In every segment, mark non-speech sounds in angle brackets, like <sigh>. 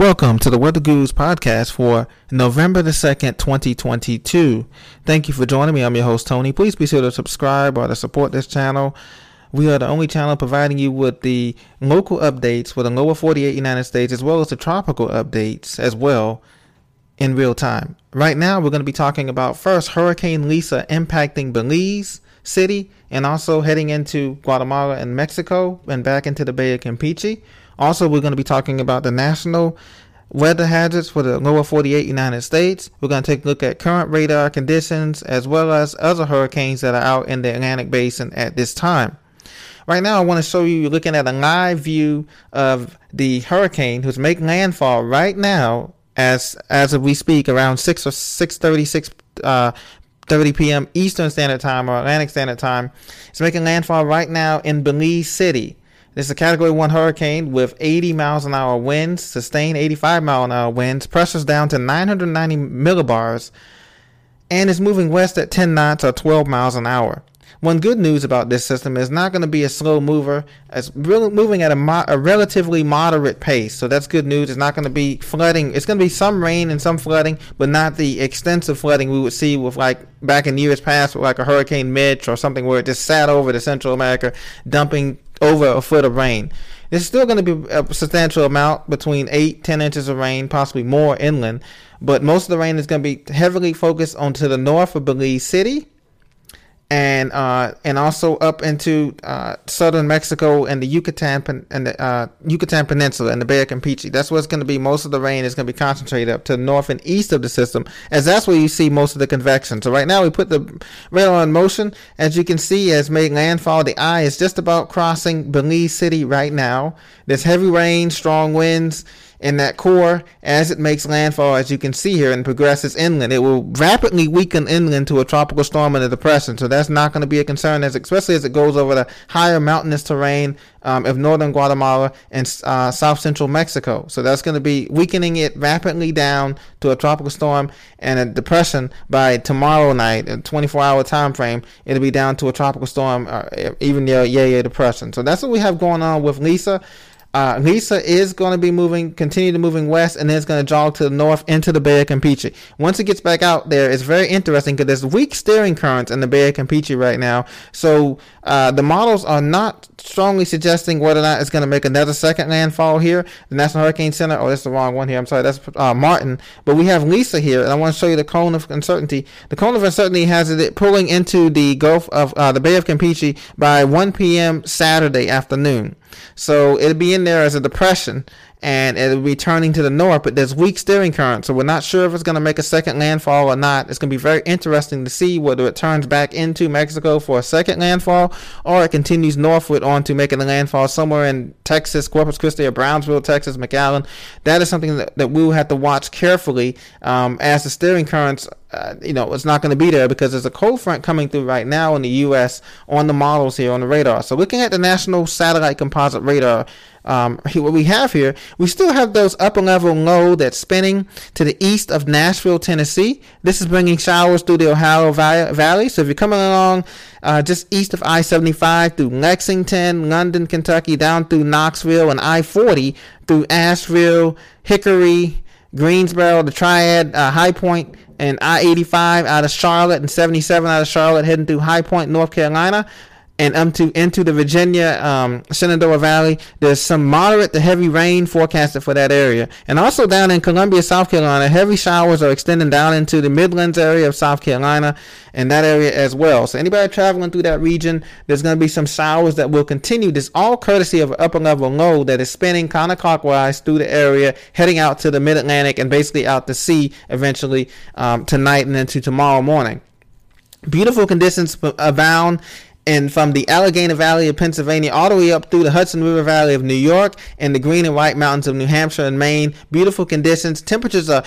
Welcome to the Weather Gurus podcast for November the 2nd, 2022. Thank you for joining me. I'm your host, Tony. Please be sure to subscribe or to support this channel. We are the only channel providing you with the local updates for the lower 48 United States as well as the tropical updates as well in real time. Right now, we're going to be talking about first Hurricane Lisa impacting Belize City and also heading into Guatemala and Mexico and back into the Bay of Campeche. Also, we're going to be talking about the national weather hazards for the lower 48 United States. We're going to take a look at current radar conditions as well as other hurricanes that are out in the Atlantic Basin at this time. Right now, I want to show you looking at a live view of the hurricane who's making landfall right now as as we speak around 6 or 6:36 uh, 30 p.m. Eastern Standard Time or Atlantic Standard Time. It's making landfall right now in Belize City. This is a Category 1 hurricane with 80 miles an hour winds, sustained 85 mile an hour winds, pressure's down to 990 millibars, and it's moving west at 10 knots or 12 miles an hour. One good news about this system is not going to be a slow mover. It's really moving at a, mo- a relatively moderate pace, so that's good news. It's not going to be flooding. It's going to be some rain and some flooding, but not the extensive flooding we would see with like back in years past, with like a Hurricane Mitch or something where it just sat over the Central America, dumping over a foot of rain. There's still going to be a substantial amount between 8, 10 inches of rain, possibly more inland, but most of the rain is going to be heavily focused onto the north of Belize City and uh, and also up into uh, southern Mexico and the Yucatan and the uh, Yucatan Peninsula and the Bay of Campeche. That's what's going to be most of the rain is going to be concentrated up to the north and east of the system, as that's where you see most of the convection. So right now we put the radar in motion. As you can see, as made landfall, the eye is just about crossing Belize City right now. There's heavy rain, strong winds in that core as it makes landfall, as you can see here, and progresses inland. It will rapidly weaken inland to a tropical storm and a depression. So that's not going to be a concern, as especially as it goes over the higher mountainous terrain um, of northern Guatemala and uh, south central Mexico. So that's going to be weakening it rapidly down to a tropical storm and a depression by tomorrow night, a 24 hour time frame. It'll be down to a tropical storm, uh, even near yeah, yeah, depression. So that's what we have going on with Lisa. Uh, Lisa is going to be moving, continue to moving west, and then it's going to jog to the north into the Bay of Campeche. Once it gets back out there, it's very interesting because there's weak steering currents in the Bay of Campeche right now. So uh, the models are not strongly suggesting whether or not it's going to make another second landfall here. The National Hurricane Center, oh, that's the wrong one here. I'm sorry, that's uh, Martin. But we have Lisa here, and I want to show you the cone of uncertainty. The cone of uncertainty has it pulling into the Gulf of uh, the Bay of Campeche by 1 p.m. Saturday afternoon. So it'll be in there as a depression and it'll be turning to the north, but there's weak steering current, so we're not sure if it's going to make a second landfall or not. It's going to be very interesting to see whether it turns back into Mexico for a second landfall or it continues northward on to making a landfall somewhere in Texas, Corpus Christi, or Brownsville, Texas, McAllen. That is something that, that we will have to watch carefully um, as the steering currents uh, you know, it's not going to be there because there's a cold front coming through right now in the U.S. on the models here on the radar. So looking at the National Satellite Composite Radar, um, <laughs> what we have here, we still have those upper level low that's spinning to the east of Nashville, Tennessee. This is bringing showers through the Ohio Valley. So if you're coming along uh, just east of I-75 through Lexington, London, Kentucky, down through Knoxville and I-40 through Asheville, Hickory, Greensboro, the Triad, uh, High Point, and I-85 out of Charlotte and 77 out of Charlotte heading through High Point, North Carolina and into into the Virginia um, Shenandoah Valley. There's some moderate to heavy rain forecasted for that area, and also down in Columbia, South Carolina, heavy showers are extending down into the Midlands area of South Carolina and that area as well. So anybody traveling through that region, there's going to be some showers that will continue. This all courtesy of an upper level low that is spinning counterclockwise through the area, heading out to the Mid Atlantic and basically out to sea eventually um, tonight and into tomorrow morning. Beautiful conditions abound and from the Allegheny Valley of Pennsylvania all the way up through the Hudson River Valley of New York and the Green and White Mountains of New Hampshire and Maine. Beautiful conditions. Temperatures are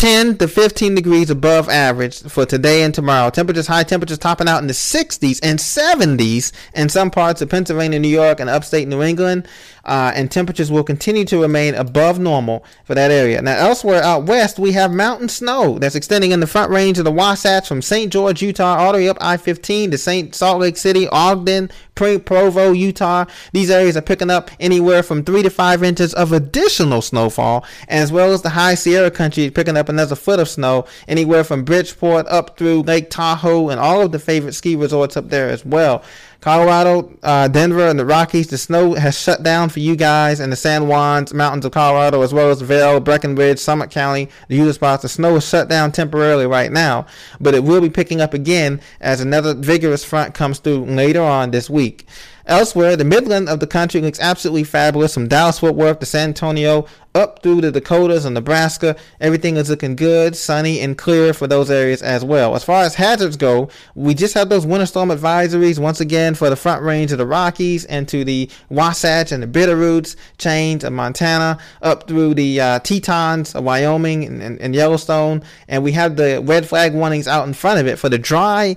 10 to 15 degrees above average for today and tomorrow. Temperatures, high temperatures topping out in the 60s and 70s in some parts of Pennsylvania, New York, and upstate New England. Uh, and temperatures will continue to remain above normal for that area. Now, elsewhere out west, we have mountain snow that's extending in the front range of the Wasatch from St. George, Utah, all the way up I 15 to St. Salt Lake City, Ogden, Provo, Utah. These areas are picking up anywhere from three to five inches of additional snowfall, as well as the high Sierra country picking up another foot of snow, anywhere from Bridgeport up through Lake Tahoe and all of the favorite ski resorts up there as well. Colorado, uh, Denver, and the Rockies, the snow has shut down for you guys in the San Juans Mountains of Colorado, as well as Vail, Breckenridge, Summit County, the user spots. The snow is shut down temporarily right now, but it will be picking up again as another vigorous front comes through later on this week. Elsewhere, the Midland of the country looks absolutely fabulous from Dallas Fort Worth to San Antonio up through the Dakotas and Nebraska. Everything is looking good, sunny, and clear for those areas as well. As far as hazards go, we just have those winter storm advisories once again for the front range of the Rockies and to the Wasatch and the Bitterroots chains of Montana up through the uh, Tetons of Wyoming and, and, and Yellowstone. And we have the red flag warnings out in front of it for the dry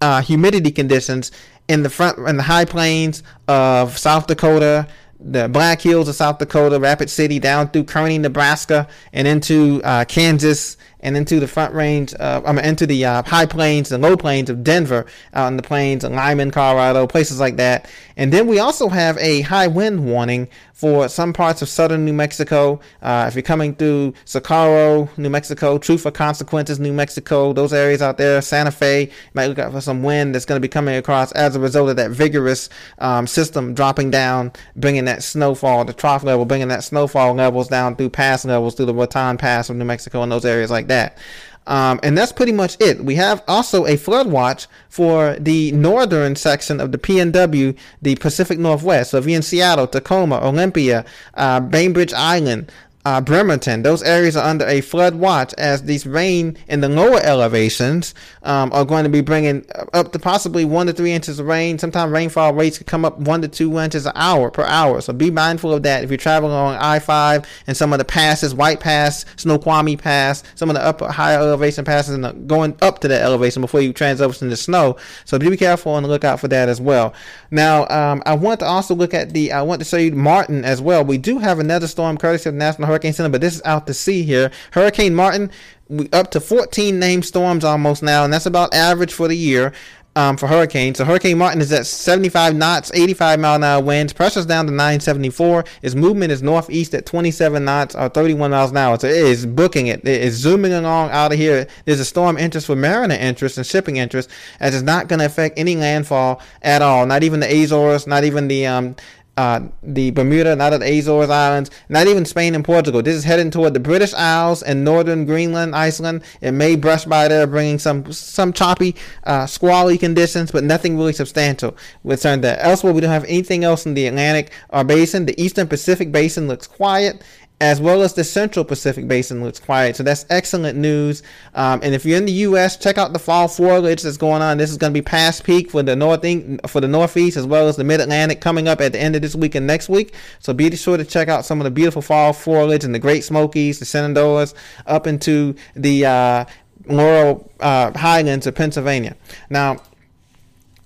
uh, humidity conditions in the front in the high plains of South Dakota, the Black Hills of South Dakota, Rapid City, down through Kearney, Nebraska, and into uh, Kansas and into the front range, I mean, into the uh, high plains and low plains of Denver, out in the plains of Limon, Colorado, places like that. And then we also have a high wind warning for some parts of southern New Mexico. Uh, if you're coming through Socorro, New Mexico, Truth or Consequences, New Mexico, those areas out there, Santa Fe, might look out for some wind that's going to be coming across as a result of that vigorous um, system dropping down, bringing that snowfall, the trough level, bringing that snowfall levels down through pass levels, through the Raton Pass of New Mexico and those areas like that that. Um, and that's pretty much it. We have also a flood watch for the northern section of the PNW, the Pacific Northwest. So if you're in Seattle, Tacoma, Olympia, uh, Bainbridge Island, uh, Bremerton. Those areas are under a flood watch as these rain in the lower elevations um, are going to be bringing up to possibly one to three inches of rain. Sometimes rainfall rates could come up one to two inches an hour per hour. So be mindful of that if you're traveling along I-5 and some of the passes, White Pass, Snoqualmie Pass, some of the upper higher elevation passes, and going up to that elevation before you transition into snow. So be careful and look out for that as well. Now, um, I want to also look at the. I want to show you Martin as well. We do have another storm courtesy of National Hurricane Center, but this is out to sea here. Hurricane Martin, we, up to 14 named storms almost now, and that's about average for the year. Um, for hurricanes. So Hurricane Martin is at 75 knots, 85 mile an hour winds. Pressure's down to 974. Its movement is northeast at 27 knots or 31 miles an hour. So it is booking it. It is zooming along out of here. There's a storm interest for mariner interest and shipping interest, as it's not going to affect any landfall at all. Not even the Azores, not even the um, uh, the Bermuda, not at the Azores Islands, not even Spain and Portugal. This is heading toward the British Isles and northern Greenland, Iceland. It may brush by there, bringing some some choppy, uh, squally conditions, but nothing really substantial. Certain that elsewhere, we don't have anything else in the Atlantic or basin. The Eastern Pacific basin looks quiet, as well as the Central Pacific Basin looks quiet. So that's excellent news. Um, and if you're in the U.S., check out the fall foliage that's going on. This is going to be past peak for the north for the Northeast as well as the Mid Atlantic coming up at the end of this week and next week. So be sure to check out some of the beautiful fall foliage in the Great Smokies, the Shenandoahs, up into the uh, Laurel uh, Highlands of Pennsylvania. Now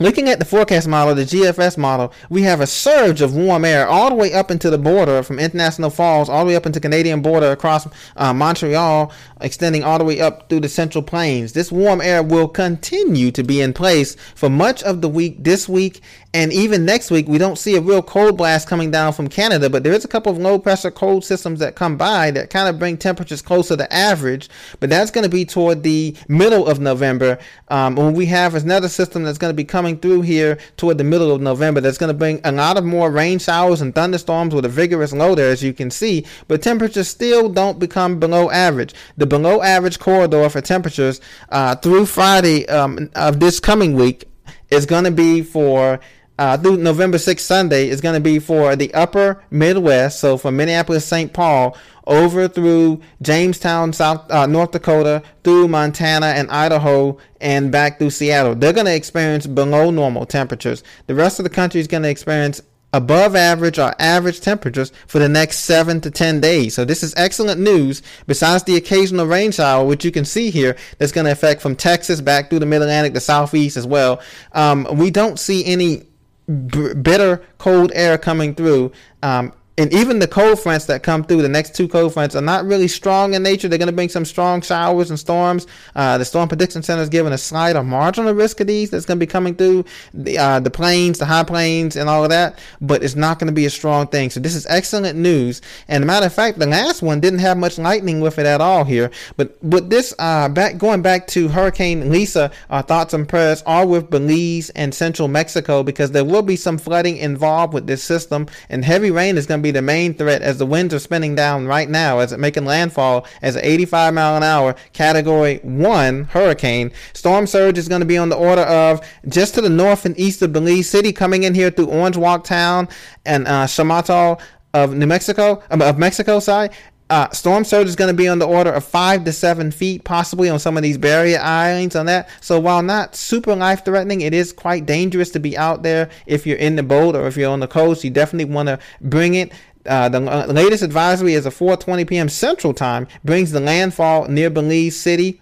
Looking at the forecast model, the GFS model, we have a surge of warm air all the way up into the border from International Falls, all the way up into Canadian border across uh, Montreal, extending all the way up through the Central Plains. This warm air will continue to be in place for much of the week this week and even next week, we don't see a real cold blast coming down from Canada, but there is a couple of low pressure cold systems that come by that kind of bring temperatures closer to average. But that's going to be toward the middle of November. Um, when we have another system that's going to be coming through here toward the middle of November, that's going to bring a lot of more rain showers and thunderstorms with a vigorous low there, as you can see. But temperatures still don't become below average. The below average corridor for temperatures uh, through Friday um, of this coming week is going to be for uh, through November 6th Sunday is going to be for the upper Midwest. So from Minneapolis, St. Paul, over through Jamestown, South uh, North Dakota, through Montana and Idaho, and back through Seattle. They're going to experience below normal temperatures. The rest of the country is going to experience above average or average temperatures for the next seven to 10 days. So this is excellent news. Besides the occasional rain shower, which you can see here, that's going to affect from Texas back through the mid Atlantic, the southeast as well. Um, we don't see any b- bitter cold air coming through um, and even the cold fronts that come through, the next two cold fronts are not really strong in nature. They're going to bring some strong showers and storms. Uh, the Storm Prediction Center is giving a slight or marginal risk of these that's going to be coming through the, uh, the plains, the high plains, and all of that, but it's not going to be a strong thing. So this is excellent news. And matter of fact, the last one didn't have much lightning with it at all here. But with this, uh, back going back to Hurricane Lisa, our thoughts and prayers are with Belize and central Mexico because there will be some flooding involved with this system, and heavy rain is going to be be the main threat as the winds are spinning down right now as it making landfall as an 85 mile an hour category 1 hurricane. Storm surge is going to be on the order of just to the north and east of Belize City coming in here through Orange Walk Town and uh, Chetumal of New Mexico, of Mexico side, uh, storm surge is going to be on the order of five to seven feet, possibly on some of these barrier islands on that. So while not super life threatening, it is quite dangerous to be out there if you're in the boat or if you're on the coast. You definitely want to bring it. Uh, the latest advisory is a 4:20 p.m. Central Time brings the landfall near Belize City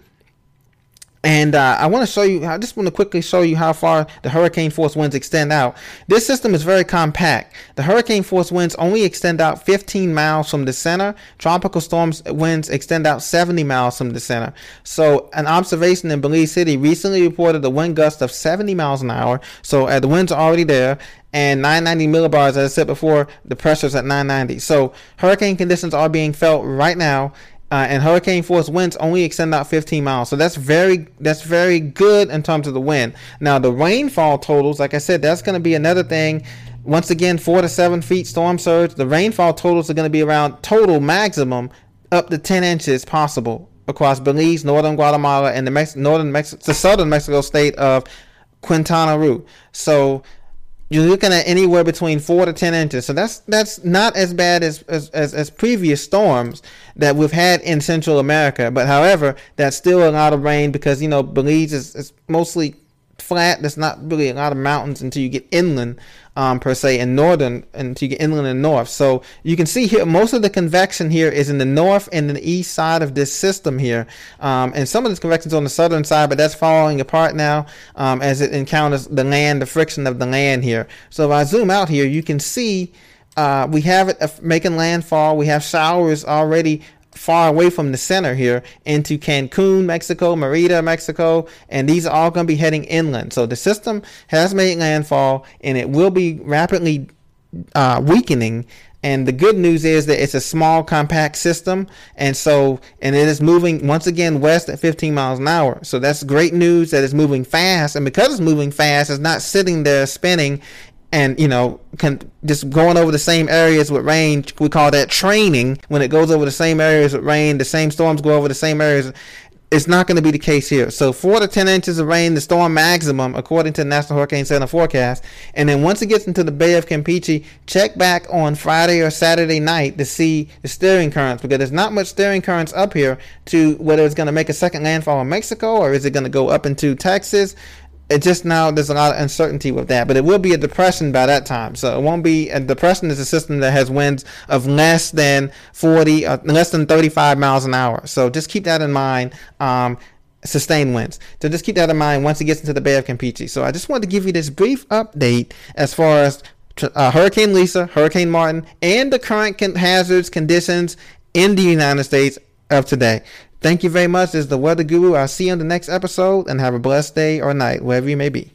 and uh, I want to show you, I just want to quickly show you how far the hurricane force winds extend out. This system is very compact. The hurricane force winds only extend out 15 miles from the center. Tropical storms winds extend out 70 miles from the center. So an observation in Belize City recently reported a wind gust of 70 miles an hour. So uh, the winds are already there and 990 millibars, as I said before, the pressure's at 990. So hurricane conditions are being felt right now uh, and hurricane force winds only extend out 15 miles. So that's very that's very good in terms of the wind. Now the rainfall totals, like I said, that's going to be another thing. Once again, four to seven feet storm surge. The rainfall totals are going to be around total maximum up to 10 inches possible across Belize, northern Guatemala, and the Mex- northern Mexico, the southern Mexico state of Quintana Roo. So you're looking at anywhere between four to ten inches. So that's that's not as bad as as, as, as previous storms that we've had in Central America. But however, that's still a lot of rain because you know Belize is, is mostly flat. There's not really a lot of mountains until you get inland, um, per se, in northern until you get inland and north. So you can see here most of the convection here is in the north and the east side of this system here, um, and some of this convection is on the southern side, but that's falling apart now um, as it encounters the land, the friction of the land here. So if I zoom out here, you can see. Uh, we have it making landfall. We have showers already far away from the center here into Cancun, Mexico, Merida, Mexico, and these are all going to be heading inland. So the system has made landfall and it will be rapidly uh, weakening. And the good news is that it's a small, compact system, and so and it is moving once again west at 15 miles an hour. So that's great news that it's moving fast, and because it's moving fast, it's not sitting there spinning and you know can just going over the same areas with rain we call that training. When it goes over the same areas with rain the same storms go over the same areas it's not going to be the case here. So 4 to 10 inches of rain the storm maximum according to the national hurricane center forecast. And then once it gets into the bay of campeche check back on friday or saturday night to see the steering currents because there's not much steering currents up here to whether it's going to make a second landfall in mexico or is it going to go up into texas it just now there's a lot of uncertainty with that, but it will be a depression by that time. So it won't be a depression is a system that has winds of less than 40, uh, less than 35 miles an hour. So just keep that in mind. Um, sustained winds. So just keep that in mind once it gets into the Bay of Campeche. So I just wanted to give you this brief update as far as uh, Hurricane Lisa, Hurricane Martin, and the current con- hazards conditions in the United States of today. Thank you very much. This is the Weather Guru. I'll see you on the next episode and have a blessed day or night, wherever you may be.